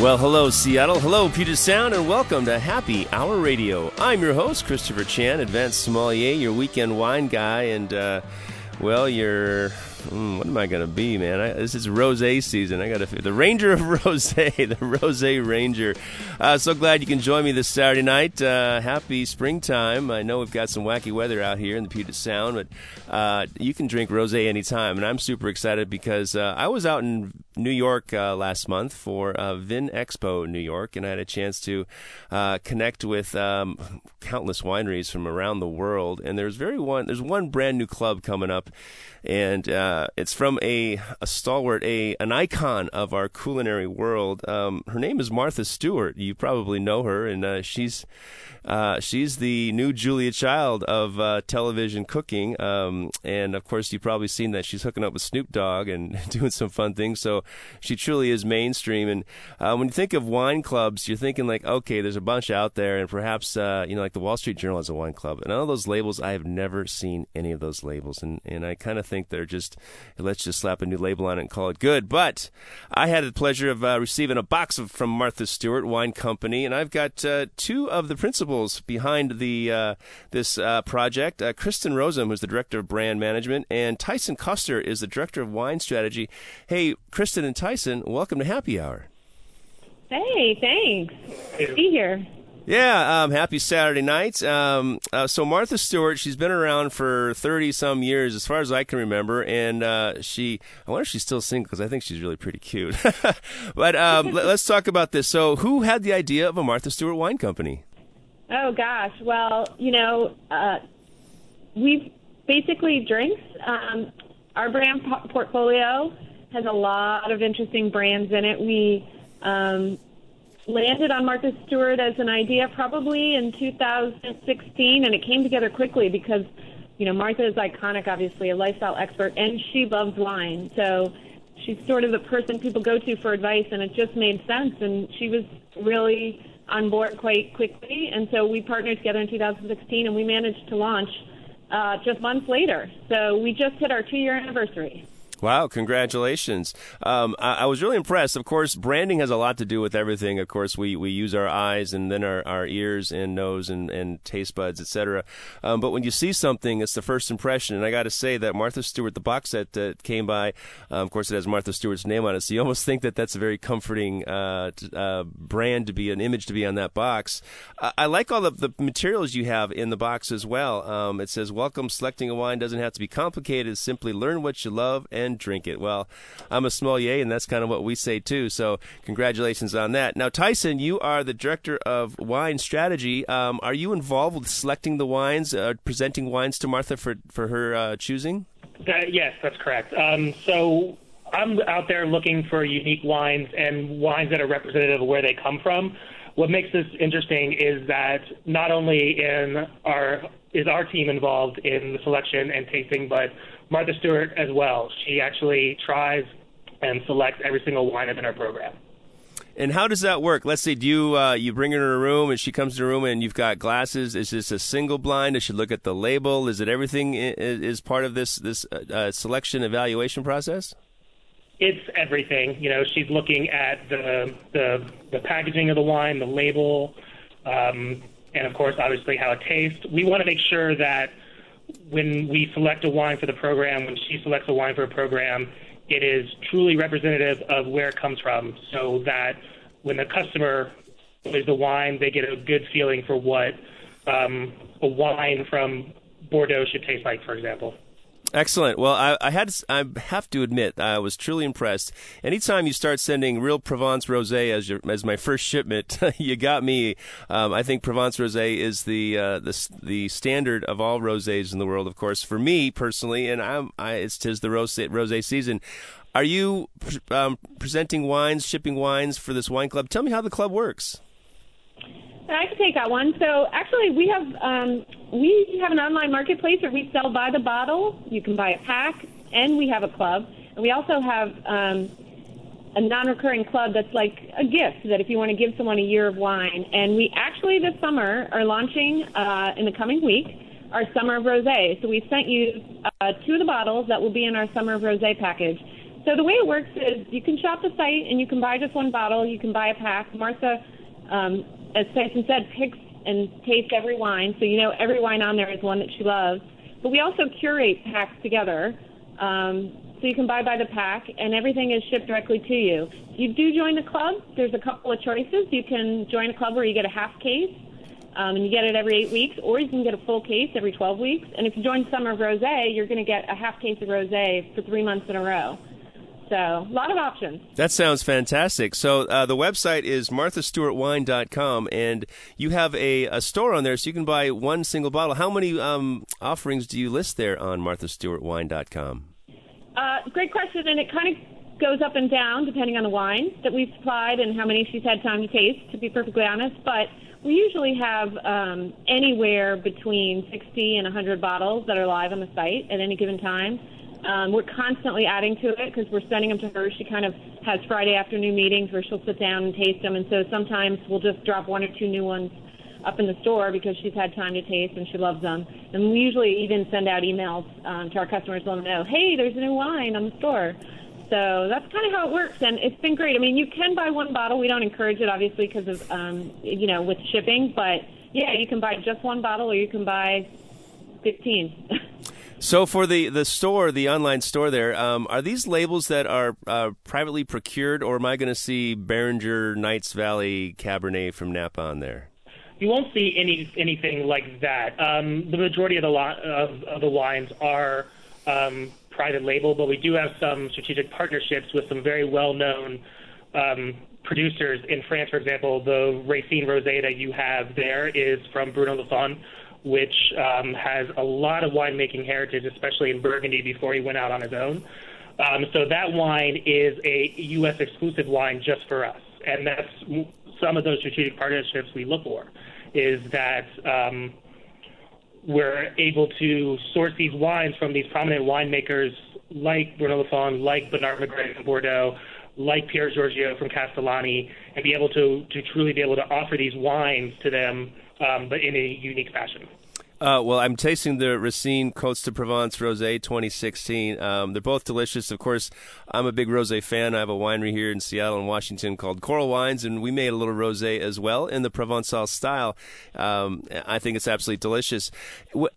Well, hello, Seattle. Hello, Puget Sound, and welcome to Happy Hour Radio. I'm your host, Christopher Chan, advanced sommelier, your weekend wine guy, and, uh, well, your Mm, what am I going to be, man? I, this is rose season. I got to the Ranger of Rose, the Rose Ranger. Uh, so glad you can join me this Saturday night. Uh, happy springtime. I know we've got some wacky weather out here in the Puget Sound, but uh, you can drink rose anytime, and I'm super excited because uh, I was out in New York uh, last month for uh, Vinexpo New York, and I had a chance to connect with um, countless wineries from around the world. And there's very one there's one brand new club coming up and uh, it's from a, a stalwart, a an icon of our culinary world. Um, her name is Martha Stewart. You probably know her, and uh, she's uh, she's the new Julia Child of uh, television cooking, um, and of course you've probably seen that she's hooking up with Snoop Dogg and doing some fun things. So she truly is mainstream. And uh, when you think of wine clubs, you're thinking like, okay, there's a bunch out there, and perhaps uh, you know like the Wall Street Journal has a wine club, and all those labels, I have never seen any of those labels, and and I kind of think they're just let's just slap a new label on it and call it good. But I had the pleasure of uh, receiving a box of, from Martha Stewart Wine Company, and I've got uh, two of the principals behind the uh, this uh, project. Uh, Kristen Rosem, who's the director of brand management, and Tyson Custer is the director of wine strategy. Hey, Kristen and Tyson, welcome to Happy Hour. Hey, thanks. Be here. Yeah, um, happy Saturday night. Um, uh, so Martha Stewart, she's been around for thirty some years, as far as I can remember, and uh, she. I wonder if she's still single because I think she's really pretty cute. but um, let, us talk about this. So, who had the idea of a Martha Stewart wine company? Oh gosh, well, you know, uh, we've basically drinks. Um, our brand po- portfolio has a lot of interesting brands in it. We um, landed on Martha Stewart as an idea probably in 2016, and it came together quickly because, you know, Martha is iconic, obviously, a lifestyle expert, and she loves wine. So she's sort of the person people go to for advice, and it just made sense. And she was really on board quite quickly, and so we partnered together in 2016, and we managed to launch uh, just months later. So we just hit our two-year anniversary. Wow, congratulations. Um, I, I, was really impressed. Of course, branding has a lot to do with everything. Of course, we, we use our eyes and then our, our ears and nose and, and taste buds, etc. Um, but when you see something, it's the first impression. And I got to say that Martha Stewart, the box set that came by, uh, of course, it has Martha Stewart's name on it. So you almost think that that's a very comforting uh, uh, brand to be, an image to be on that box. I, I like all the, the materials you have in the box as well. Um, it says, Welcome, selecting a wine doesn't have to be complicated. Simply learn what you love and and drink it. Well, I'm a small sommelier, and that's kind of what we say too. So, congratulations on that. Now, Tyson, you are the director of wine strategy. Um, are you involved with selecting the wines, uh, presenting wines to Martha for for her uh, choosing? That, yes, that's correct. Um, so. I'm out there looking for unique wines and wines that are representative of where they come from. What makes this interesting is that not only in our is our team involved in the selection and tasting, but Martha Stewart as well. She actually tries and selects every single wine in our program. And how does that work? Let's say, do you uh, you bring her in a room and she comes to the room and you've got glasses? Is this a single blind? Does she look at the label? Is it everything is part of this this uh, uh, selection evaluation process? It's everything. You know, she's looking at the the, the packaging of the wine, the label, um, and of course, obviously how it tastes. We want to make sure that when we select a wine for the program, when she selects a wine for a program, it is truly representative of where it comes from, so that when the customer is the wine, they get a good feeling for what um, a wine from Bordeaux should taste like, for example. Excellent. Well, I, I, had I have to admit I was truly impressed. Anytime you start sending real Provence rosé as your as my first shipment, you got me. Um, I think Provence rosé is the uh, the the standard of all rosés in the world. Of course, for me personally, and I'm I, it's tis the rosé rosé season. Are you um, presenting wines, shipping wines for this wine club? Tell me how the club works. I can take that one. So actually, we have um, we have an online marketplace where we sell by the bottle. You can buy a pack, and we have a club. And we also have um, a non-recurring club that's like a gift that if you want to give someone a year of wine. And we actually this summer are launching uh, in the coming week our Summer of Rosé. So we sent you uh, two of the bottles that will be in our Summer of Rosé package. So the way it works is you can shop the site and you can buy just one bottle. You can buy a pack. Martha, um, as Tyson said, picks and tastes every wine. So you know every wine on there is one that she loves. But we also curate packs together. Um, so you can buy by the pack, and everything is shipped directly to you. You do join the club, there's a couple of choices. You can join a club where you get a half case, um, and you get it every eight weeks, or you can get a full case every 12 weeks. And if you join Summer of Rosé, you're going to get a half case of rosé for three months in a row. So a lot of options. That sounds fantastic. So uh, the website is marthastewartwine.com, and you have a, a store on there, so you can buy one single bottle. How many um, offerings do you list there on marthastewartwine.com? Uh, great question, and it kind of goes up and down depending on the wine that we've supplied and how many she's had time to taste. To be perfectly honest, but we usually have um, anywhere between 60 and 100 bottles that are live on the site at any given time. Um, we're constantly adding to it because we're sending them to her. She kind of has Friday afternoon meetings where she'll sit down and taste them, and so sometimes we'll just drop one or two new ones up in the store because she's had time to taste and she loves them. And we usually even send out emails um, to our customers to let them know, hey, there's a new wine on the store. So that's kind of how it works, and it's been great. I mean, you can buy one bottle. We don't encourage it, obviously, because of um, you know with shipping. But yeah, you can buy just one bottle, or you can buy fifteen. So for the, the store, the online store there, um, are these labels that are uh, privately procured, or am I going to see Beringer Knights Valley Cabernet from Napa on there? You won't see any anything like that. Um, the majority of the of, of the wines are um, private label, but we do have some strategic partnerships with some very well-known um, producers in France. For example, the Racine Rosé that you have there is from Bruno Lafon, which um, has a lot of winemaking heritage, especially in Burgundy before he went out on his own. Um, so that wine is a U.S. exclusive wine just for us, and that's some of those strategic partnerships we look for. Is that um, we're able to source these wines from these prominent winemakers like Bruno Lafon, like Bernard Magrez from Bordeaux, like Piergiorgio from Castellani, and be able to, to truly be able to offer these wines to them um, but in a unique fashion. Uh, well, I'm tasting the Racine Côtes de Provence Rosé 2016. Um, they're both delicious. Of course, I'm a big rosé fan. I have a winery here in Seattle and Washington called Coral Wines, and we made a little rosé as well in the Provençal style. Um, I think it's absolutely delicious.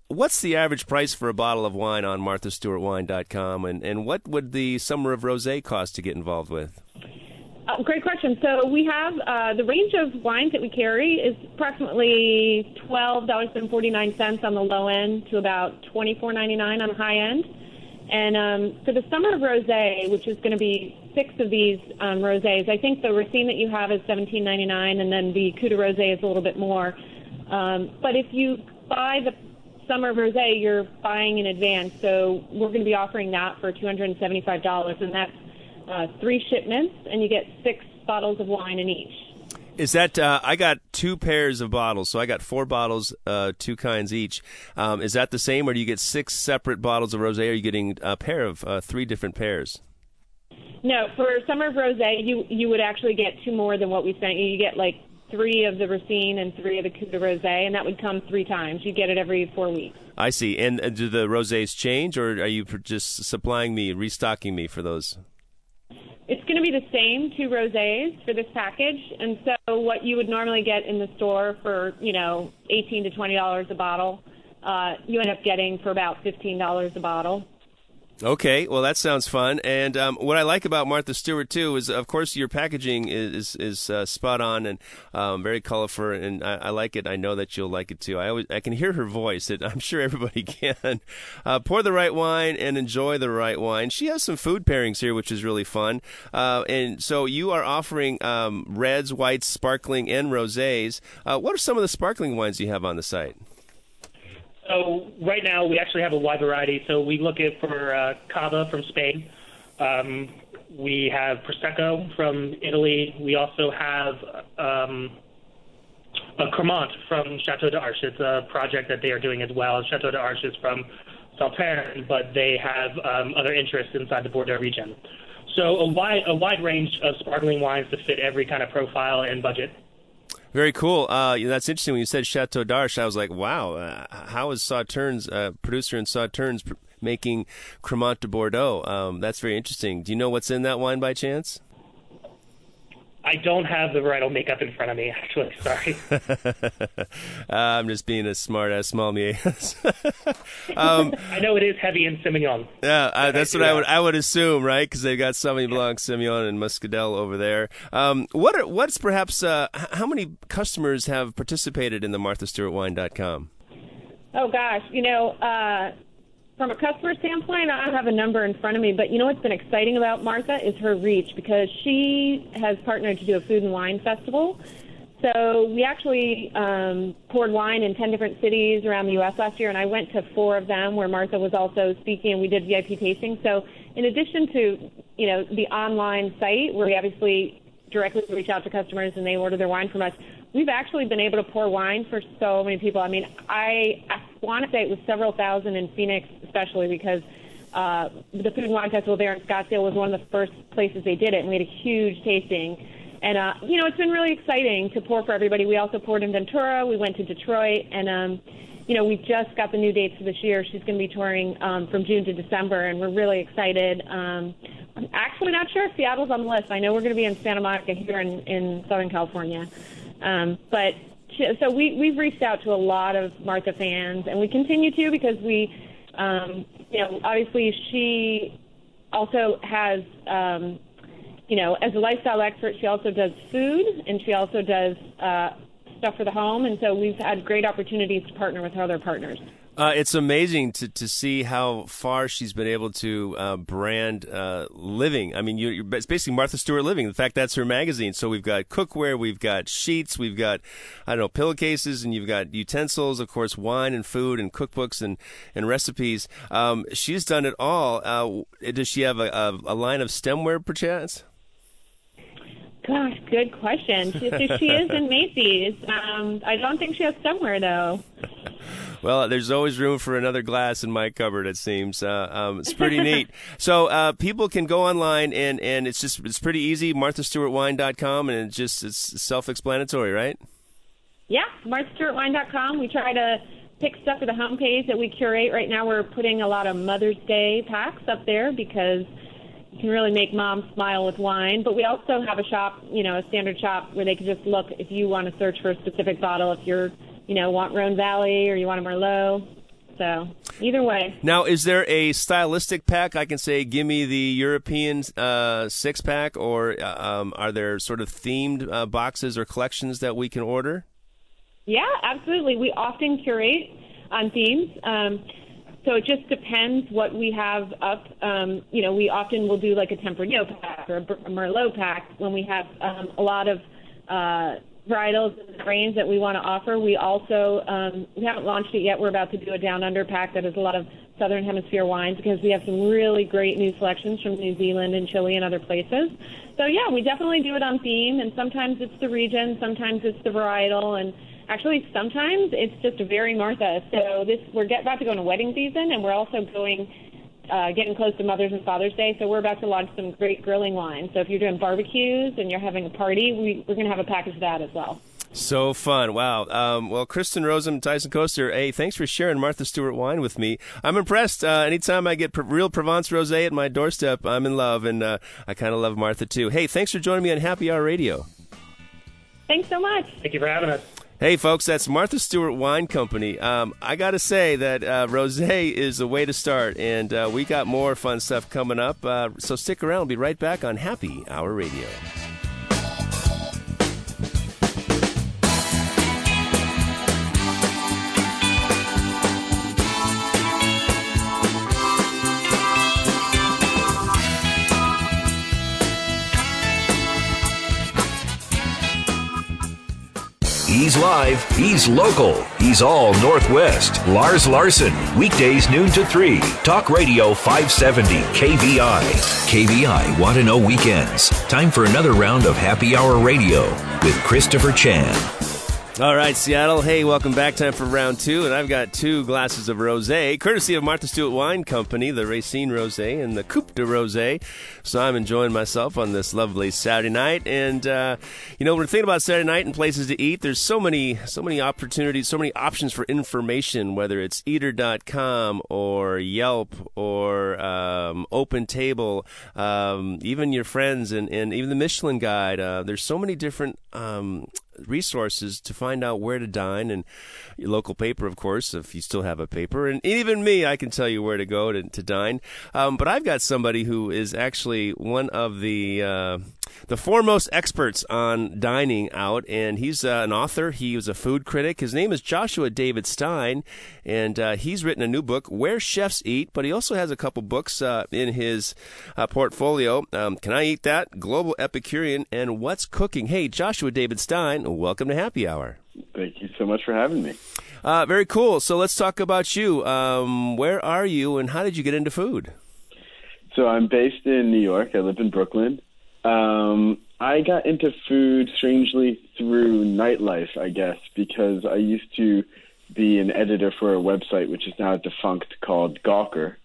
What's the average price for a bottle of wine on MarthaStewartWine.com, and, and what would the Summer of Rosé cost to get involved with? Great question. So we have uh, the range of wines that we carry is approximately twelve dollars and forty nine cents on the low end to about twenty four ninety nine on the high end. And um, for the summer of rosé, which is going to be six of these um, rosés, I think the Racine that you have is seventeen ninety nine, and then the Coup de Rosé is a little bit more. Um, but if you buy the summer rosé, you're buying in advance, so we're going to be offering that for two hundred and seventy five dollars, and that's uh, three shipments, and you get six bottles of wine in each. Is that uh, I got two pairs of bottles, so I got four bottles, uh, two kinds each. Um, is that the same, or do you get six separate bottles of rosé? Or are you getting a pair of uh, three different pairs? No, for summer of rosé, you you would actually get two more than what we sent you. You get like three of the Racine and three of the Coup de Rosé, and that would come three times. You get it every four weeks. I see. And uh, do the rosés change, or are you just supplying me, restocking me for those? It's going to be the same two rosés for this package, and so what you would normally get in the store for you know eighteen to twenty dollars a bottle, uh, you end up getting for about fifteen dollars a bottle. Okay, well that sounds fun. And um, what I like about Martha Stewart too is, of course, your packaging is is uh, spot on and um, very colorful, and I, I, like it. I know that you'll like it too. I always I can hear her voice. I'm sure everybody can. Uh, pour the right wine and enjoy the right wine. She has some food pairings here, which is really fun. Uh, and so you are offering um, reds, whites, sparkling, and rosés. Uh, what are some of the sparkling wines you have on the site? So right now we actually have a wide variety. So we look at for uh, Cava from Spain. Um, we have Prosecco from Italy. We also have um, a Cremant from Chateau d'Arche. It's a project that they are doing as well. Chateau d'Arche is from Sauternes, but they have um, other interests inside the Bordeaux region. So a wide a wide range of sparkling wines to fit every kind of profile and budget. Very cool. Uh, that's interesting. When you said Chateau d'Arche, I was like, wow, uh, how is Sauternes, uh, producer in Sauternes, pr- making Cremant de Bordeaux? Um, that's very interesting. Do you know what's in that wine by chance? I don't have the varietal makeup in front of me, actually. Sorry. I'm just being a smart ass Sommelier. um, I know it is heavy in Semillon. Yeah, uh, that's what I would I would assume, right? Because they've got Sauvignon Blanc, Semillon, and Muscadelle over there. Um, what are, what's perhaps uh, how many customers have participated in the MarthaStewartWine.com? Oh gosh, you know, uh, from a customer standpoint, I don't have a number in front of me, but you know what's been exciting about Martha is her reach because she has partnered to do a food and wine festival. So we actually um, poured wine in 10 different cities around the U.S. last year, and I went to four of them where Martha was also speaking, and we did VIP tasting. So in addition to, you know, the online site where we obviously directly reach out to customers and they order their wine from us, we've actually been able to pour wine for so many people. I mean, I, I want to say it was several thousand in Phoenix, especially because uh, the Food and Wine Festival there in Scottsdale was one of the first places they did it, and we had a huge tasting. And uh, you know, it's been really exciting to pour for everybody. We also poured in Ventura. We went to Detroit, and um, you know, we just got the new dates for this year. She's going to be touring um, from June to December, and we're really excited. Um, I'm actually not sure if Seattle's on the list. I know we're going to be in Santa Monica here in, in Southern California. Um, but so we, we've reached out to a lot of Martha fans, and we continue to because we, um, you know, obviously she also has, um, you know, as a lifestyle expert, she also does food and she also does uh, stuff for the home, and so we've had great opportunities to partner with her other partners. Uh, it's amazing to, to see how far she's been able to uh, brand uh, living. I mean, you, it's basically Martha Stewart Living. In fact, that's her magazine. So we've got cookware, we've got sheets, we've got I don't know pillowcases, and you've got utensils, of course, wine and food and cookbooks and and recipes. Um, she's done it all. Uh, does she have a, a, a line of stemware, perchance? Gosh, good question. She, she is in Macy's. Um, I don't think she has somewhere though. Well, there's always room for another glass in my cupboard. It seems uh, um, it's pretty neat. So uh, people can go online and, and it's just it's pretty easy. MarthaStewartWine.com and it's just it's self-explanatory, right? Yeah, MarthaStewartWine.com. We try to pick stuff for the homepage that we curate. Right now, we're putting a lot of Mother's Day packs up there because can really make mom smile with wine. But we also have a shop, you know, a standard shop where they can just look if you want to search for a specific bottle. If you're you know, want Rhone Valley or you want a Merlot. So either way. Now, is there a stylistic pack? I can say, give me the European uh, six pack, or uh, um, are there sort of themed uh, boxes or collections that we can order? Yeah, absolutely. We often curate on themes. Um, so it just depends what we have up. Um, you know, we often will do like a Tempranillo pack or a Merlot pack when we have um, a lot of uh, varietals and strains that we want to offer. We also um, we haven't launched it yet. We're about to do a down under pack that has a lot of southern hemisphere wines because we have some really great new selections from New Zealand and Chile and other places. So yeah, we definitely do it on theme, and sometimes it's the region, sometimes it's the varietal, and actually sometimes it's just very Martha. So this we're get, about to go into wedding season, and we're also going uh, getting close to Mother's and Father's Day, so we're about to launch some great grilling wines. So if you're doing barbecues and you're having a party, we, we're going to have a package of that as well. So fun. Wow. Um, well, Kristen Rosem, Tyson Custer, hey, thanks for sharing Martha Stewart wine with me. I'm impressed. Uh, anytime I get real Provence rosé at my doorstep, I'm in love, and uh, I kind of love Martha too. Hey, thanks for joining me on Happy Hour Radio. Thanks so much. Thank you for having us. Hey, folks, that's Martha Stewart Wine Company. Um, I got to say that uh, rose is the way to start, and uh, we got more fun stuff coming up. Uh, so stick around. We'll be right back on Happy Hour Radio. He's live, he's local, he's all Northwest. Lars Larson, weekdays noon to 3. Talk Radio 570 KVI. KVI Want to Know Weekends. Time for another round of Happy Hour Radio with Christopher Chan. All right, Seattle. Hey, welcome back. Time for round two, and I've got two glasses of rosé, courtesy of Martha Stewart Wine Company, the Racine Rosé and the Coupe de Rosé. So I'm enjoying myself on this lovely Saturday night. And uh, you know, when we're thinking about Saturday night and places to eat, there's so many, so many opportunities, so many options for information. Whether it's Eater.com or Yelp or um, Open Table, um, even your friends and, and even the Michelin Guide. Uh, there's so many different um, resources to find out where to dine and your local paper, of course, if you still have a paper. And even me, I can tell you where to go to, to dine. Um, but I've got somebody who is actually one of the uh, the foremost experts on dining out, and he's uh, an author. He was a food critic. His name is Joshua David Stein, and uh, he's written a new book, Where Chefs Eat. But he also has a couple books uh, in his uh, portfolio. Um, Can I Eat That? Global Epicurean, and What's Cooking? Hey, Joshua David Stein, welcome to Happy Hour. Thank you so much for having me. Uh, very cool. So let's talk about you. Um, where are you, and how did you get into food? So I'm based in New York. I live in Brooklyn. Um, I got into food strangely through nightlife, I guess, because I used to be an editor for a website which is now defunct called Gawker,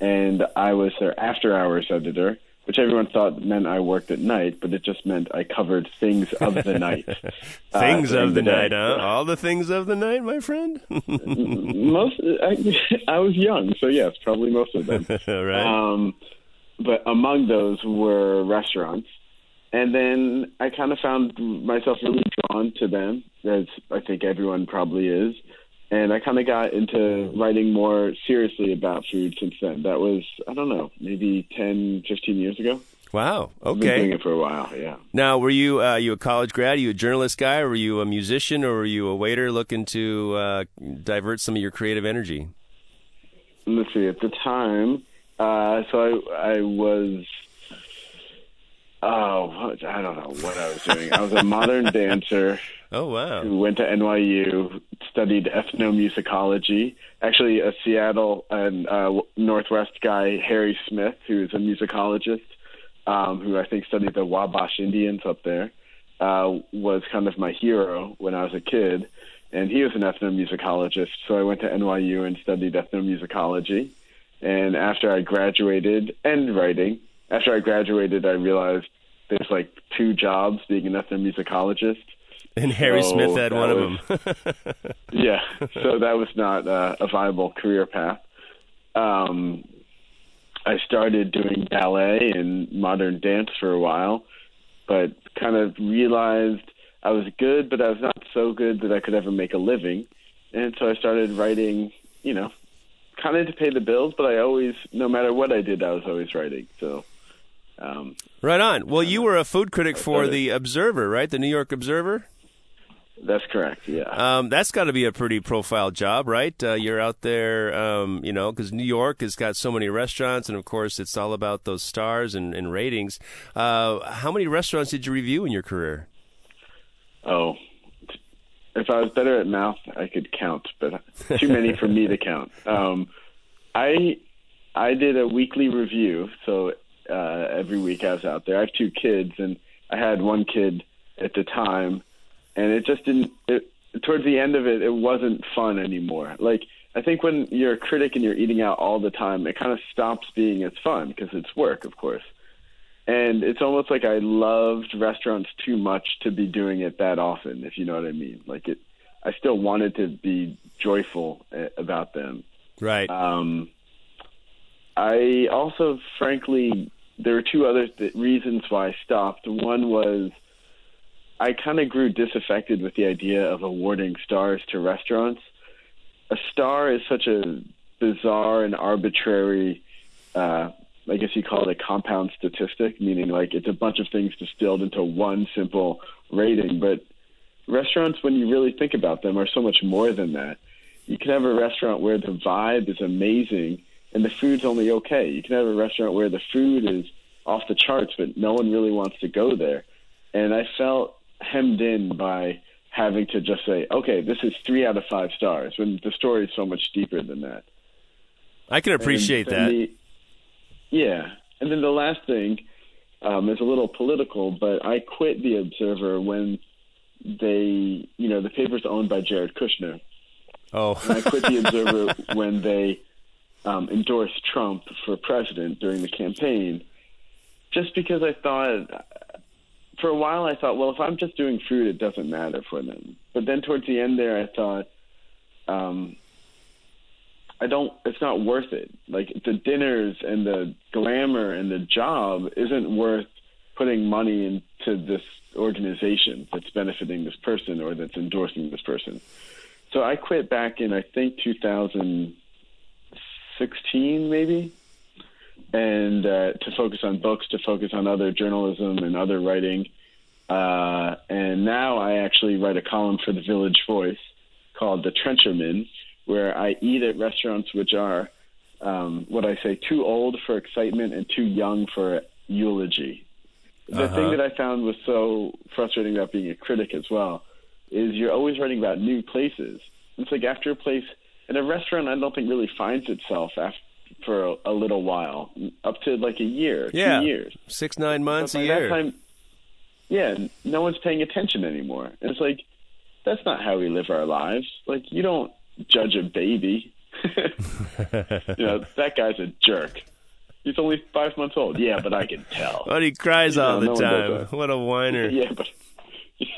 and I was their after hours editor, which everyone thought meant I worked at night, but it just meant I covered things of the night. things uh, of the, the night, huh? All the things of the night, my friend. most, I, I was young, so yes, probably most of them. right. Um, but among those were restaurants. And then I kind of found myself really drawn to them, as I think everyone probably is. And I kind of got into writing more seriously about food since then. That was, I don't know, maybe 10, 15 years ago. wow. I've been doing Okay. it for a while, yeah. Now, were you uh, you a college grad? Are you a journalist guy? Or were you a musician? Or were you a waiter looking to uh, divert some of your creative energy? Let's see, at the time, uh, so I, I was, oh, I don't know what I was doing. I was a modern dancer. Oh wow. who went to NYU, studied ethnomusicology. Actually, a Seattle and uh, Northwest guy, Harry Smith, who is a musicologist, um, who I think studied the Wabash Indians up there, uh, was kind of my hero when I was a kid. And he was an ethnomusicologist, so I went to NYU and studied ethnomusicology. And after I graduated, and writing, after I graduated, I realized there's like two jobs being an ethnomusicologist. And Harry So Smith had one was- of them. yeah, so that was not uh, a viable career path. Um, I started doing ballet and modern dance for a while, but kind of realized I was good, but I was not so good that I could ever make a living. And so I started writing, you know, kind of to pay the bills, but I always, no matter what I did, I was always writing. So, um, right on. Well, you were a food critic for the Observer, right? The New York Observer. That's correct, yeah. Um, that's got to be a pretty profile job, right? Uh, you're out there, um, you know, because New York has got so many restaurants, and of course, it's all about those stars and, and ratings. Uh, how many restaurants did you review in your career? Oh, if I was better at math, I could count, but too many for me to count. Um, I I did a weekly review, so uh, every week I was out there. I have two kids, and I had one kid at the time, and it just didn't. It, towards the end of it, it wasn't fun anymore. Like I think when you're a critic and you're eating out all the time, it kind of stops being as fun because it's work, of course and it's almost like I loved restaurants too much to be doing it that often, if you know what I mean. Like it, I still wanted to be joyful uh, about them. Right. Um, I also, frankly, there were two other th- reasons why I stopped. One was I kind of grew disaffected with the idea of awarding stars to restaurants. A star is such a bizarre and arbitrary, uh, I guess you call it a compound statistic, meaning like it's a bunch of things distilled into one simple rating. But restaurants, when you really think about them, are so much more than that. You can have a restaurant where the vibe is amazing and the food's only okay. You can have a restaurant where the food is off the charts, but no one really wants to go there. And I felt hemmed in by having to just say, okay, this is three out of five stars, when the story is so much deeper than that. I can appreciate And then that. the- yeah. And then the last thing um, is a little political, but I quit the Observer when they, you know, the paper's owned by Jared Kushner. Oh, And I quit the Observer when they um, endorsed Trump for president during the campaign, just because I thought, for a while, I thought, well, if I'm just doing food, it doesn't matter for them. But then towards the end there, I thought, um, I don't. It's not worth it. Like the dinners and the glamour and the job isn't worth putting money into this organization that's benefiting this person or that's endorsing this person. So I quit back in I think 2016 maybe, and uh, to focus on books, to focus on other journalism and other writing. Uh, and now I actually write a column for the Village Voice called The Trencherman, where I eat at restaurants which are um, what I say too old for excitement and too young for eulogy. The Uh-huh. thing that I found was so frustrating about being a critic as well is you're always writing about new places. It's like after a place in a restaurant, I don't think really finds itself after for a, a little while, up to like a year, Yeah. two years. six nine months But a year. That time, yeah, no one's paying attention anymore. And it's like that's not how we live our lives. Like you don't judge a baby. you know that guy's a jerk. He's only five months old. Yeah, but I can tell. But he cries all No, the no time. What a whiner. Yeah, but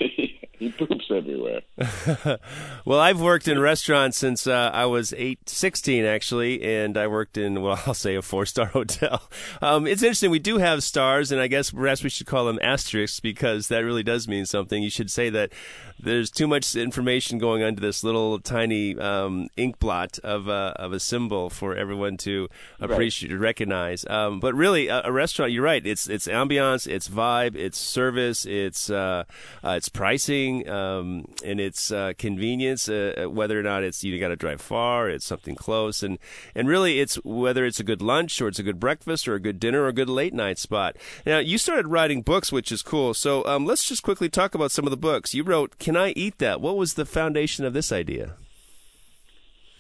he poops everywhere. Well, I've worked in restaurants since uh, I was eight, 16 actually, and I worked in well, I'll say a four-star hotel. Um, it's interesting. We do have stars, and I guess perhaps we should call them asterisks because that really does mean something. You should say that there's too much information going onto this little tiny um, ink blot of a, of a symbol for everyone to appreciate, to recognize. Um, but really, a, a restaurant, you're right. It's it's ambiance, it's vibe, it's service, it's uh, uh, it's pricing, um, and it's uh, convenience. Uh, whether or not it's you got to drive far, it's something close, and and really, it's whether it's a good lunch or it's a good breakfast or a good dinner or a good late night spot. Now, you started writing books, which is cool. So um, let's just quickly talk about some of the books you wrote. Can I eat that? What was the foundation of this idea?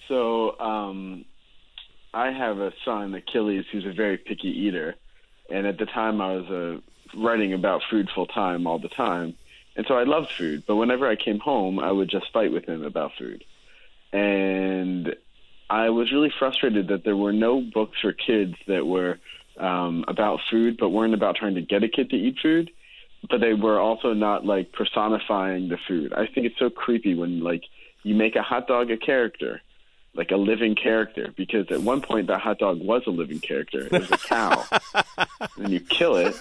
So um, I have a son, Achilles, who's a very picky eater, and at the time I was uh, writing about food full time all the time, and so I loved food. But whenever I came home, I would just fight with him about food, and I was really frustrated that there were no books for kids that were um, about food, but weren't about trying to get a kid to eat food. But they were also not like personifying the food. I think it's so creepy when like you make a hot dog a character like a living character because at one point that hot dog was a living character. It was a cow. and you kill it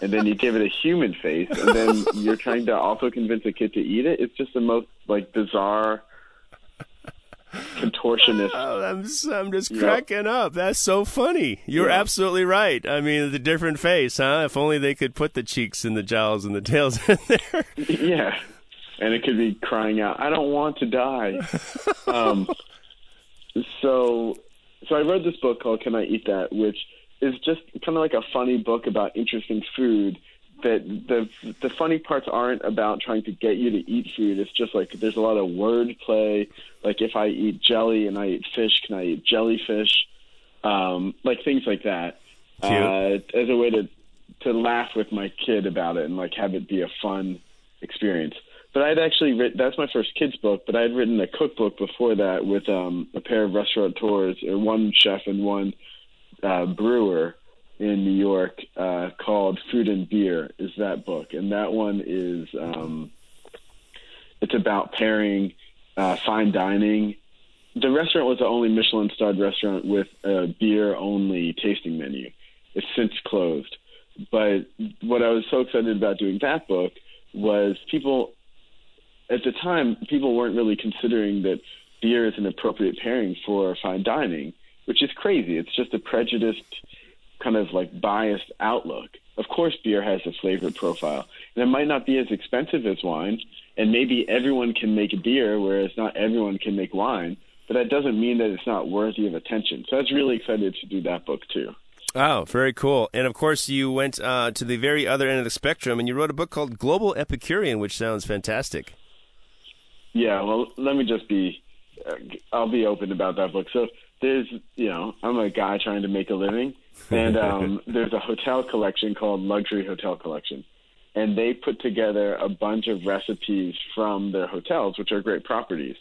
and then you give it a human face and then you're trying to also convince a kid to eat it. It's just the most like bizarre contortionist. Oh, I'm I'm just cracking up. That's so funny. You're Yeah. absolutely right. I mean, the different face, huh? If only they could put the cheeks and the jowls and the tails in there. yeah. And it could be crying out, "I don't want to die." um, so, so I read this book called "Can I Eat That," which is just kind of like a funny book about interesting food. That the the funny parts aren't about trying to get you to eat food. It's just like there's a lot of word play. Like if I eat jelly and I eat fish, can I eat jellyfish? Um, like things like that. Uh, as a way to to laugh with my kid about it and like have it be a fun experience. But I'd actually written that's my first kids book, but I'd written a cookbook before that with um, a pair of restaurateurs, or one chef and one uh, brewer in New York uh, called Food and Beer is that book, and that one is um, it's about pairing uh, fine dining. The restaurant was the only Michelin starred restaurant with a beer only tasting menu. It's since closed. But what I was so excited about doing that book was people at the time people weren't really considering that beer is an appropriate pairing for fine dining, which is crazy. It's just a prejudiced kind of like biased outlook. Of course, beer has a flavor profile, and it might not be as expensive as wine, and maybe everyone can make beer, whereas not everyone can make wine. But that doesn't mean that it's not worthy of attention. So I was really excited to do that book too. Oh, very cool. And of course, you went uh, to the very other end of the spectrum and you wrote a book called Global Epicurean, which sounds fantastic. Yeah, well, let me just be, uh, I'll be open about that book. So there's, you know, I'm a guy trying to make a living, and um, there's a hotel collection called Luxury Hotel Collection. and they put together a bunch of recipes from their hotels, which are great properties.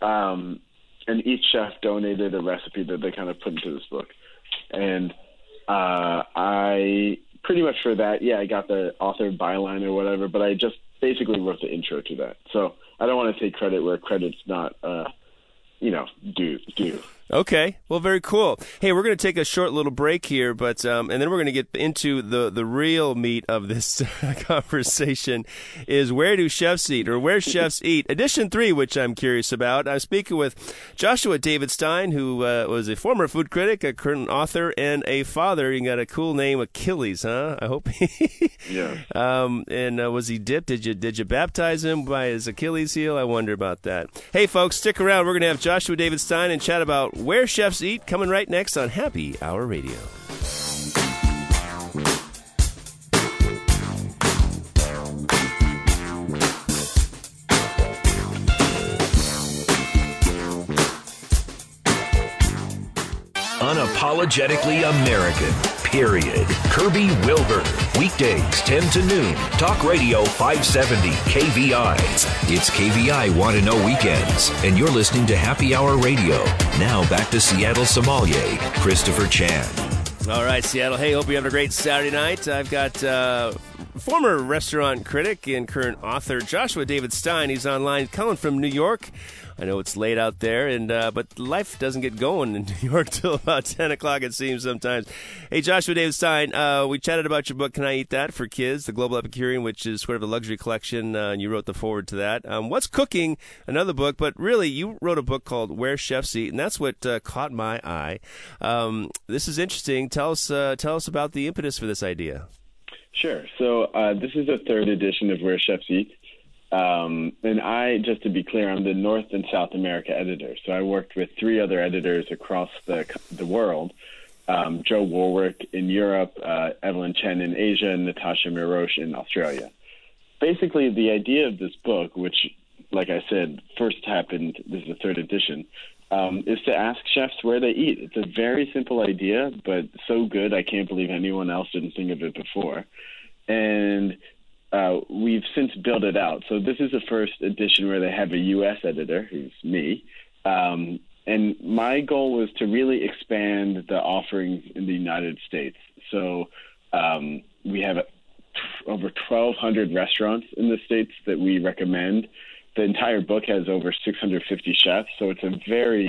Um, and each chef donated a recipe that they kind of put into this book. And uh, I pretty much for that, yeah, I got the author byline or whatever, but I just basically wrote the intro to that. So I don't want to take credit where credit's not, uh, you know, due. due. Okay, well, very cool. Hey, we're going to take a short little break here, but um, and then we're going to get into the the real meat of this conversation. Is where do chefs eat, or where chefs eat? Edition three, which I'm curious about. I'm speaking with Joshua David Stein, who uh, was a former food critic, a current author, and a father. You got a cool name, Achilles, huh? I hope. He... yeah. Um, and uh, was he dipped? Did you did you baptize him by his Achilles heel? I wonder about that. Hey, folks, stick around. We're going to have Joshua David Stein and chat about where Chefs Eat coming right next on Happy Hour Radio. Unapologetically American, period. Kirby Wilbur. Weekdays, 10 to noon. Talk Radio 570 KVI. It's KVI Want to Know Weekends. And you're listening to Happy Hour Radio. Now back to Seattle sommelier, Christopher Chan. All right, Seattle. Hey, hope you have a great Saturday night. I've got uh, former restaurant critic and current author Joshua David Stein. He's online, calling from New York. I know it's late out there, and uh, but life doesn't get going in New York till about ten o'clock. It seems sometimes. Hey, Joshua David Stein, uh, we chatted about your book, "Can I Eat That?" for kids, the Global Epicurean, which is sort of a luxury collection, uh, and you wrote the forward to that. Um, What's cooking? Another book, but really, you wrote a book called "Where Chefs Eat," and that's what uh, caught my eye. Um, this is interesting. Tell us, uh, tell us about the impetus for this idea. Sure. So uh, this is the third edition of Where Chefs Eat. Um, and I, just to be clear, I'm the North and South America editor. So I worked with three other editors across the the world. Um, Joe Warwick in Europe, uh, Evelyn Chen in Asia, and Natascha Mirosch in Australia. Basically, the idea of this book, which, like I said, first happened, this is the third edition, um, is to ask chefs where they eat. It's a very simple idea, but so good, I can't believe anyone else didn't think of it before. And uh, we've since built it out. So this is the first edition where they have a U.S. editor, who's me. Um, and my goal was to really expand the offerings in the United States. So um, we have over 1,200 restaurants in the states that we recommend. The entire book has over 650 chefs, so it's a very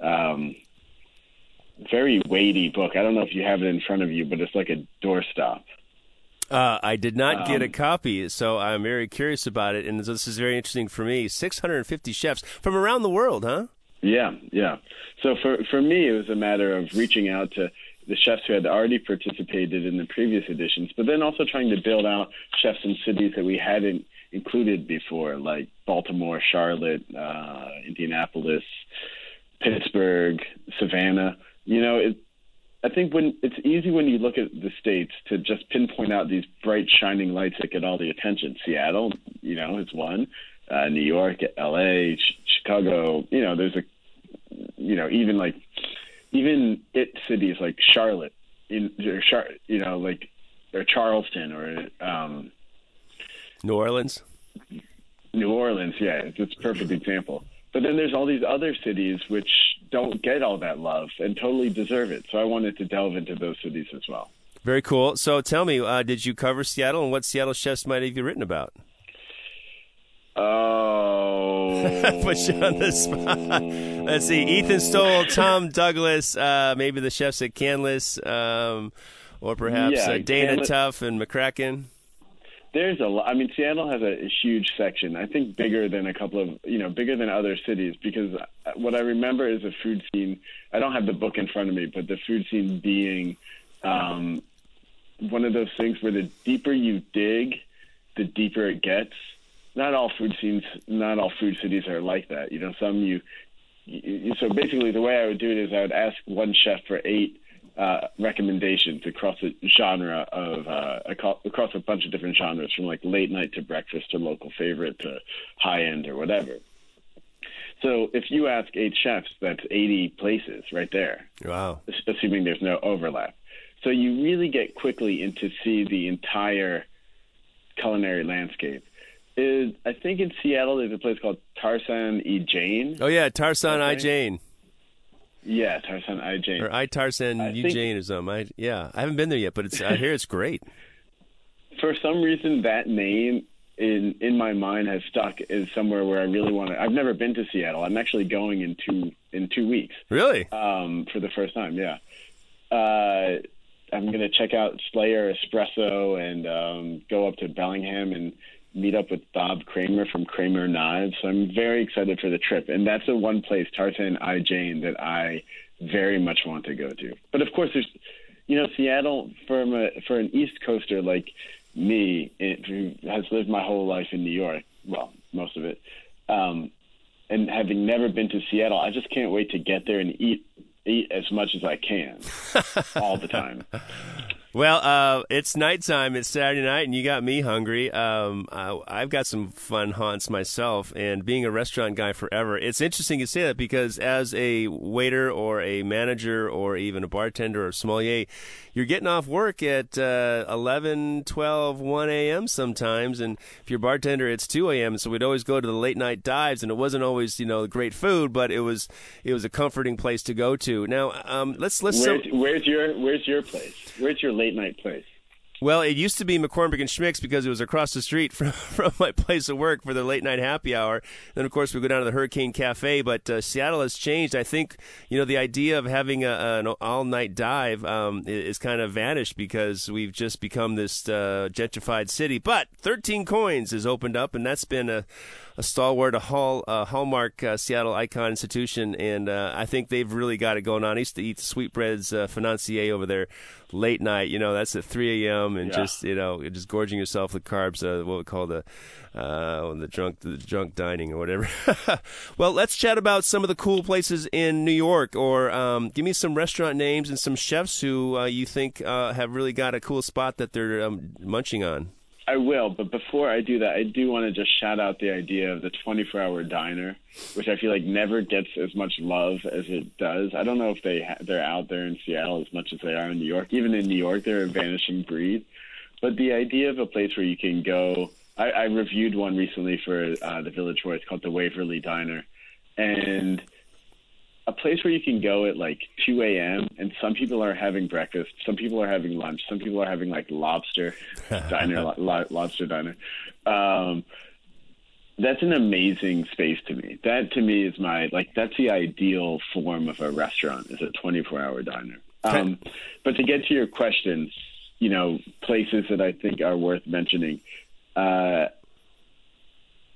um, very weighty book. I don't know if you have it in front of you, but it's like a doorstop. Uh, I did not get a um, copy, so I'm very curious about it, and this is very interesting for me. 650 chefs from around the world, huh? Yeah, yeah. So for for me, it was a matter of reaching out to the chefs who had already participated in the previous editions, but then also trying to build out chefs in cities that we hadn't included before, like Baltimore, Charlotte, uh, Indianapolis, Pittsburgh, Savannah. You know, it, I think when it's easy when you look at the states to just pinpoint out these bright shining lights that get all the attention. Seattle, you know, is one. Uh, New York, L.A., Ch- Chicago. You know, there's a, you know, even like, even it cities like Charlotte, in or Char- you know, like or Charleston or um, New Orleans. New Orleans, yeah, it's a perfect example. But then there's all these other cities which don't get all that love and totally deserve it. So I wanted to delve into those cities as well. Very cool. So tell me, uh, did you cover Seattle and what Seattle chefs might have you written about? Oh. Put you on the spot. Let's see. Ethan Stowell, Tom Douglas, uh, maybe the chefs at Canlis, um, or perhaps yeah, uh, Dana Canlis- Tuff and McCracken there's a lot. I mean, Seattle has a, huge section. I think bigger than a couple of you know bigger than other cities because what I remember is a food scene. I don't have the book in front of me, but the food scene being um, one of those things where the deeper you dig, the deeper it gets. Not all food scenes, not all food cities are like that. You know, some you. you so basically, the way I would do it is I would ask one chef for eight uh, recommendations across a genre of uh, across a bunch of different genres, from like late night to breakfast to local favorite to high end or whatever. So if you ask eight chefs, that's 80 places right there. Wow. Assuming there's no overlap. So you really get quickly into see the entire culinary landscape is I think in Seattle there's a place called Tarsan e Jane. Oh yeah, Tarsan I Jane. Yeah, Tarsan i Jane. Or I Tarsan i Jane or something. I, yeah, I haven't been there yet, but it's I hear it's great. For some reason, that name in in my mind has stuck as somewhere where I really want to. I've never been to Seattle. I'm actually going in two in two weeks. Really? Um, for the first time, yeah. Uh, I'm going to check out Slayer Espresso and um, go up to Bellingham and meet up with Bob Kramer from Kramer Knives. So I'm very excited for the trip, and that's the one place, Tarsan i Jane, that I very much want to go to. But of course, there's, you know, Seattle from a, for an East Coaster like me, who has lived my whole life in New York, well, most of it, um, and having never been to Seattle, I just can't wait to get there and eat eat as much as I can all the time. Well, uh, it's nighttime. It's Saturday night, and you got me hungry. Um, I, I've got some fun haunts myself, and being a restaurant guy forever, it's interesting you say that because as a waiter or a manager or even a bartender or sommelier, you're getting off work at uh, 11, 12, 1 a.m. sometimes, and if you're a bartender, it's 2 a.m. So we'd always go to the late night dives, and it wasn't always you know great food, but it was it was a comforting place to go to. Now, um, let's let's. Where's, where's your Where's your place? Where's your late night place? Well, it used to be McCormick and Schmick's because it was across the street from, from my place of work for the late night happy hour. Then, of course, we go down to the Hurricane Cafe. But uh, Seattle has changed. I think you know the idea of having a, an all night dive um, is, kind of vanished because we've just become this uh, gentrified city. But 13 Coins has opened up, and that's been a a stalwart, a hall, a hallmark uh, Seattle icon institution, and uh, I think they've really got it going on. I used to eat sweetbreads uh, financier over there late night. You know, that's at 3 a.m. and yeah. just you know, just gorging yourself with carbs. Uh, what we call the uh, the drunk the drunk dining or whatever. well, let's chat about some of the cool places in New York, or um, give me some restaurant names and some chefs who uh, you think uh, have really got a cool spot that they're um, munching on. I will, but before I do that, I do want to just shout out the idea of the 24 hour diner, which I feel like never gets as much love as it does. I don't know if they ha- they're out there in Seattle as much as they are in New York. Even in New York, they're a vanishing breed. But the idea of a place where you can go, I, I reviewed one recently for uh, the Village Voice called the Waverly Diner, and a place where you can go at like 2 a.m. and some people are having breakfast, some people are having lunch, some people are having like lobster diner, lo- lobster diner. Um, that's an amazing space to me. That to me is my like that's the ideal form of a restaurant is a 24 hour diner. Um, but to get to your question, you know, places that I think are worth mentioning. Uh,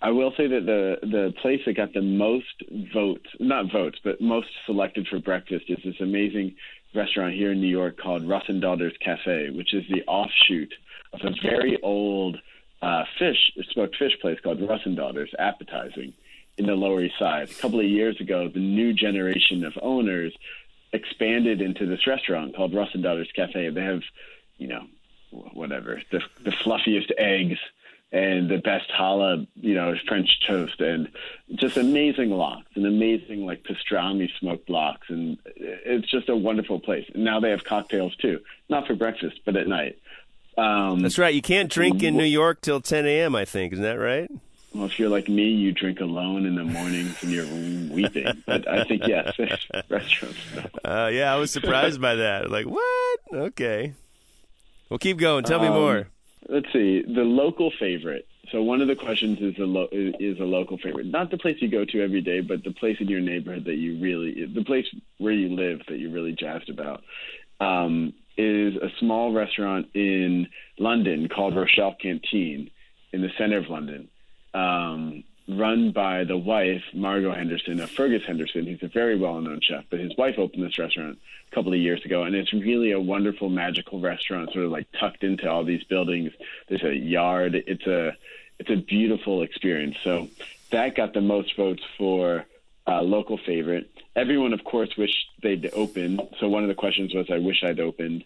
I will say that the the place that got the most votes, not votes, but most selected for breakfast is this amazing restaurant here in New York called Russ and Daughters Cafe, which is the offshoot of a very old uh, fish smoked fish place called Russ and Daughters Appetizing in the Lower East Side. A couple of years ago, the new generation of owners expanded into this restaurant called Russ and Daughters Cafe. They have, you know, whatever the the fluffiest eggs and the best challah, you know, French toast, and just amazing lox, and amazing like pastrami smoked lox, and it's just a wonderful place. And now they have cocktails too, not for breakfast, but at night. Um, That's right. You can't drink in New York till 10 a.m. I think, isn't that right? Well, if you're like me, you drink alone in the mornings and you're weeping. But I think yes, restaurants. Uh, yeah, I was surprised by that. Like what? Okay. Well, keep going. Tell me um, more let's see the local favorite. So one of the questions is a lo- is a local favorite, not the place you go to every day, but the place in your neighborhood that you really, the place where you live that you're really jazzed about. Um, is a small restaurant in London called Rochelle Canteen in the center of London. Um, run by the wife, Margot Henderson, of Fergus Henderson. He's a very well known chef, but his wife opened this restaurant a couple of years ago, and it's really a wonderful, magical restaurant, sort of like tucked into all these buildings. There's a yard. It's a it's a beautiful experience. So that got the most votes for uh, local favorite. Everyone, of course, wished they'd open. So one of the questions was, "I wish I'd opened."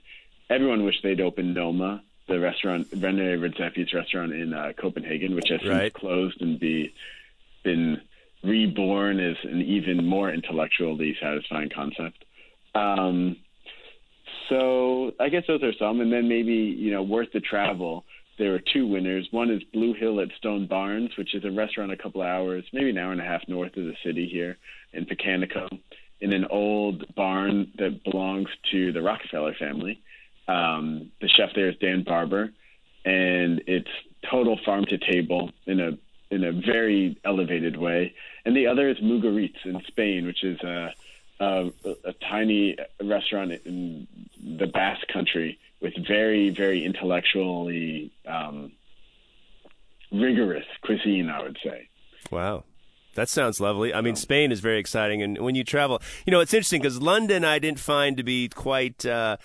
Everyone wished they'd opened Noma, the restaurant Rene Redzepi's restaurant in uh, Copenhagen, which has right. closed and be been reborn as an even more intellectually satisfying concept. Um, so I guess those are some, and then maybe you know worth the travel. there are two winners. One is Blue Hill at Stone Barns, which is a restaurant a couple hours, maybe an hour and a half north of the city here in Pocantico, in an old barn that belongs to the Rockefeller family. Um, the chef there is Dan Barber, and it's total farm to table in a in a very elevated way. And the other is Mugaritz in Spain, which is a, a, a tiny restaurant in the Basque country with very, very intellectually um, rigorous cuisine, I would say. Wow. That sounds lovely. I mean, Spain is very exciting, and when you travel, you know, it's interesting because London I didn't find to be quite. Uh,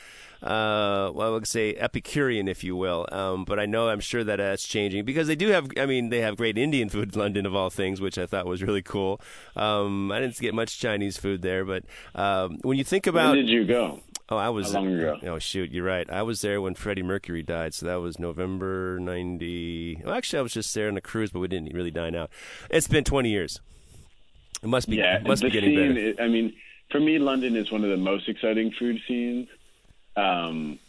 uh, well, I would say Epicurean, if you will. Um, but I know I'm sure that that's changing because they do have. I mean, they have great Indian food in London, of all things, which I thought was really cool. Um, I didn't get much Chinese food there, but um, when you think about, when did you go? Oh, I was. How long ago? Oh, shoot, you're right. I was there when Freddie Mercury died, so that was November '90. Well, actually, I was just there on a cruise, but we didn't really dine out. It's been 20 years. It must be. Yeah, it must the be getting scene, better. I mean, for me, London is one of the most exciting food scenes. Um,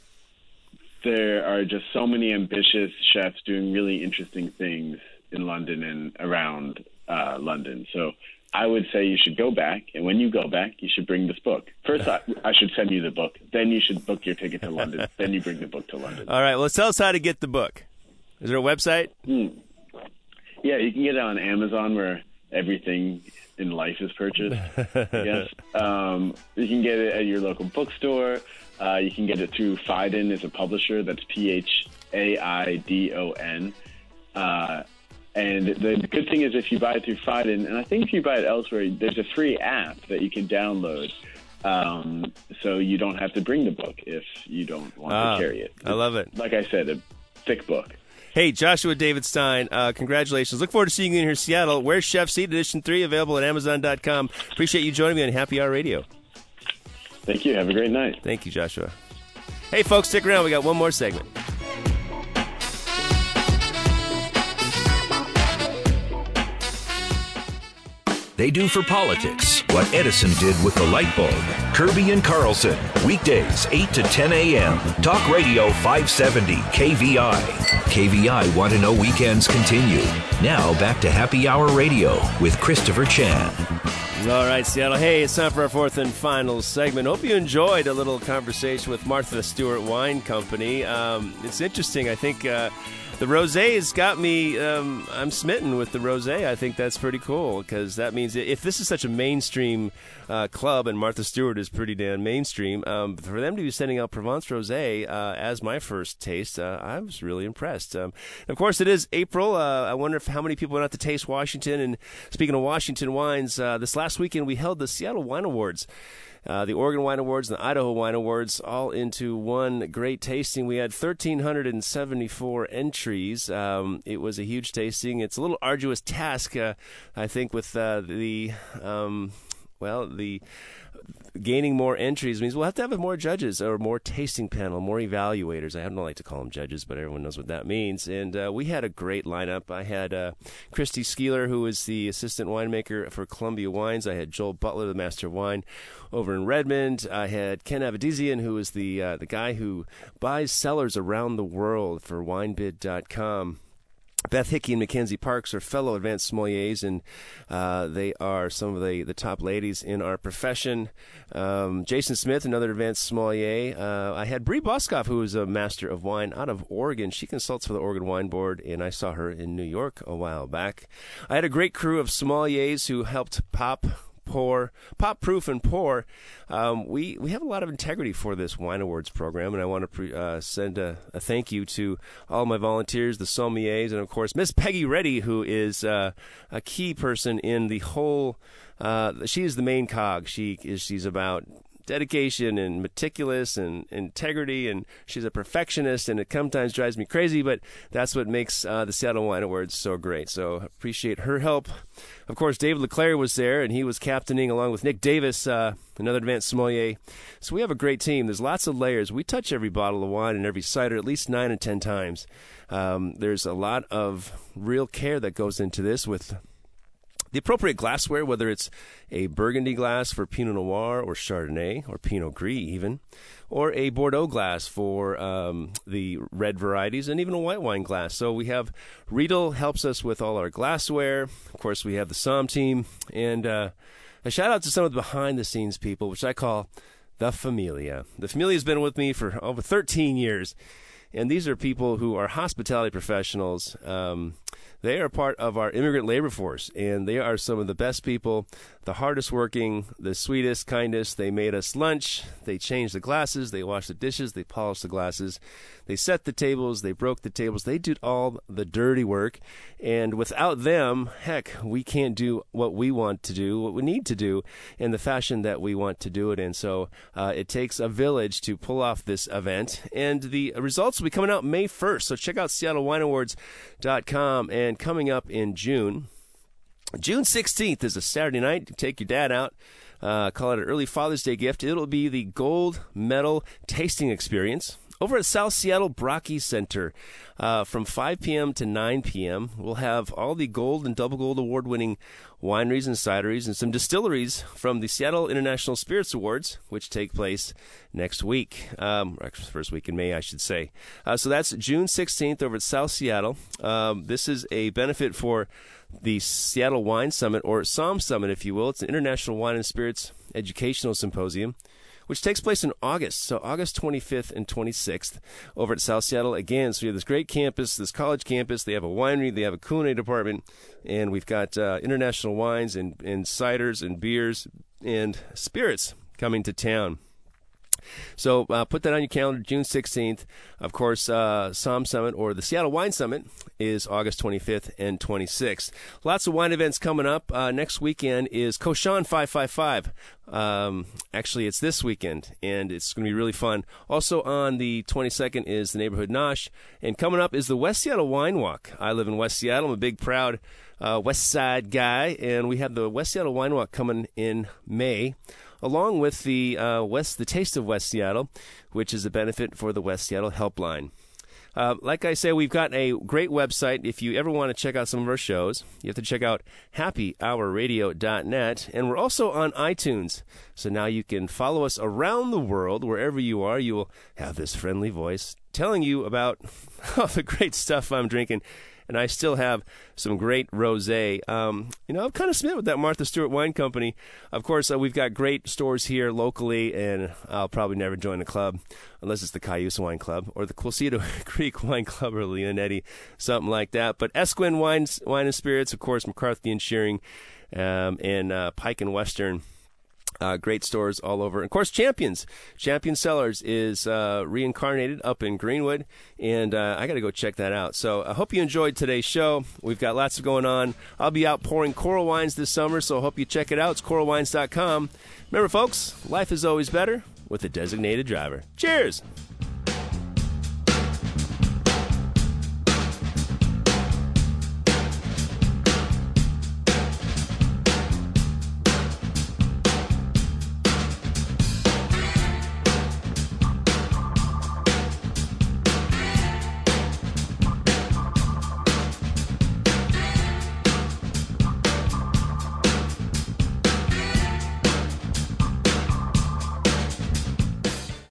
there are just so many ambitious chefs doing really interesting things in London and around uh, London. So I would say you should go back, and when you go back, you should bring this book. First, I, I should send you the book. Then you should book your ticket to London. then you bring the book to London. All right. Well, tell us how to get the book. Is there a website? Hmm. Yeah, you can get it on Amazon where everything in life is purchased. Guess um, you can get it at your local bookstore. Uh, you can get it through Phaidon is a publisher. That's P H A I D O N. Uh, and the good thing is if you buy it through Phaidon, and I think if you buy it elsewhere, there's a free app that you can download. Um, so you don't have to bring the book if you don't want Ah, to carry it. I love it. Like I said, a thick book. Hey, Joshua David Stein, uh, congratulations. Look forward to seeing you in here in Seattle. Where's Chefs Eat Edition 3 available at Amazon.com. Appreciate you joining me on Happy Hour Radio. Thank you. Have a great night. Thank you, Joshua. Hey, folks, stick around. We got one more segment. They do for politics what Edison did with the light bulb. Kirby and Carlson, weekdays 8 to 10 a.m. Talk Radio 570 KVI. KVI Want to Know Weekends continue. Now back to Happy Hour Radio with Christopher Chan. All right, Seattle. Hey, it's time for our fourth and final segment. Hope you enjoyed a little conversation with Martha Stewart Wine Company. Um, it's interesting. I think uh, the rosé's got me. Um, I'm smitten with the rosé. I think that's pretty cool because that means if this is such a mainstream uh, club and Martha Stewart is pretty damn mainstream, um, for them to be sending out Provence rosé uh, as my first taste, uh, I was really impressed. Um, of course, it is April. Uh, I wonder if how many people went out to taste Washington. And speaking of Washington wines, uh, this last weekend we held the Seattle Wine Awards. Uh, the Oregon Wine Awards and the Idaho Wine Awards all into one great tasting. We had 1,374 entries. Um, it was a huge tasting. It's a little arduous task, uh, I think, with uh, the um, well the gaining more entries means we'll have to have more judges or more tasting panel, more evaluators. I don't like to call them judges, but everyone knows what that means. And uh, we had a great lineup. I had uh, Christy Skeeler, was the assistant winemaker for Columbia Wines. I had Joel Butler, the master of wine, over in Redmond. I had Ken Avedizian, who is the uh, the guy who buys cellars around the world for WineBid.com. Beth Hickey and Mackenzie Parks are fellow advanced sommeliers, and uh, they are some of the, the top ladies in our profession. Um, Jason Smith, another advanced sommelier. Uh, I had Bree Boskov, who is a master of wine out of Oregon. She consults for the Oregon Wine Board, and I saw her in New York a while back. I had a great crew of sommeliers who helped pop pour, pop proof and pour. Um, we we have a lot of integrity for this wine awards program, and I want to pre, uh, send a, a, thank you to all my volunteers, the sommeliers, and of course Miss Peggy Reddy, who is uh, a key person in the whole. Uh, she is the main cog. She is she's about dedication and meticulous and integrity and she's a perfectionist and it sometimes drives me crazy but that's what makes uh, the seattle wine awards so great. So appreciate her help. Of course david leclaire was there and he was captaining along with nick davis uh, another advanced sommelier. So we have a great team. There's lots of layers. We touch every bottle of wine and every cider at least nine and ten times. Um, there's a lot of real care that goes into this with The appropriate glassware, whether it's a Burgundy glass for Pinot Noir or Chardonnay or Pinot Gris, even, or a Bordeaux glass for um, the red varieties, and even a white wine glass. So we have Riedel helps us with all our glassware. Of course, we have the Somm team, and uh, a shout out to some of the behind the scenes people, which I call the Familia. The Familia has been with me for over 13 years, and these are people who are hospitality professionals. Um, they are part of our immigrant labor force, and they are some of the best people, the hardest working, the sweetest, kindest. They made us lunch. They changed the glasses. They washed the dishes. They polished the glasses. They set the tables. They broke the tables. They did all the dirty work. And without them, heck, we can't do what we want to do, what we need to do in the fashion that we want to do it in. So uh, it takes a village to pull off this event. And the results will be coming out May 1st. So check out SeattleWineAwards.com and and coming up in June. June 16th is a Saturday night. Take your dad out. Uh, call it an early Father's Day gift. It'll be the gold medal tasting experience over at South Seattle Brockey Center uh, from 5 p.m. to 9 p.m. We'll have all the gold and double gold award winning wineries and cideries and some distilleries from the Seattle International Spirits Awards, which take place next week, um, first week in May, I should say. Uh, so that's June 16th over at South Seattle. Um, this is a benefit for the Seattle Wine Summit, or Somm Summit, if you will. It's an international wine and spirits educational symposium which takes place in August. So August 25th and 26th over at South Seattle again. So you have this great campus, this college campus. They have a winery, they have a culinary department, and we've got uh, international wines and, and ciders and beers and spirits coming to town. So uh, put that on your calendar, June 16th. Of course, uh, Somm Summit or the Seattle Wine Summit is August 25th and 26th. Lots of wine events coming up. Uh, next weekend is Cochon 555. Um, actually, it's this weekend, and it's going to be really fun. Also on the 22nd is the Neighborhood Nosh, and coming up is the West Seattle Wine Walk. I live in West Seattle. I'm a big, proud uh, West Side guy, and we have the West Seattle Wine Walk coming in May along with the uh, West, the Taste of West Seattle, which is a benefit for the West Seattle Helpline. Uh, like I say, we've got a great website. If you ever want to check out some of our shows, you have to check out happyhourradio.net. And we're also on iTunes. So now you can follow us around the world. Wherever you are, you will have this friendly voice telling you about all the great stuff I'm drinking and I still have some great rosé. Um, you know, I'm kind of smitten with that Martha Stewart Wine Company. Of course, uh, we've got great stores here locally, and I'll probably never join a club unless it's the Cayuse Wine Club or the Quilceda Creek Wine Club or Leonetti, something like that. But Esquin Wines, Wine and Spirits, of course, McCarthy and Schiering, um, and uh, Pike and Western. Uh, great stores all over. And of course, Champions. Champion Cellars is uh, reincarnated up in Greenwood, and uh, I got to go check that out. So I hope you enjoyed today's show. We've got lots of going on. I'll be out pouring coral wines this summer, so I hope you check it out. It's coralwines.com. Remember, folks, life is always better with a designated driver. Cheers!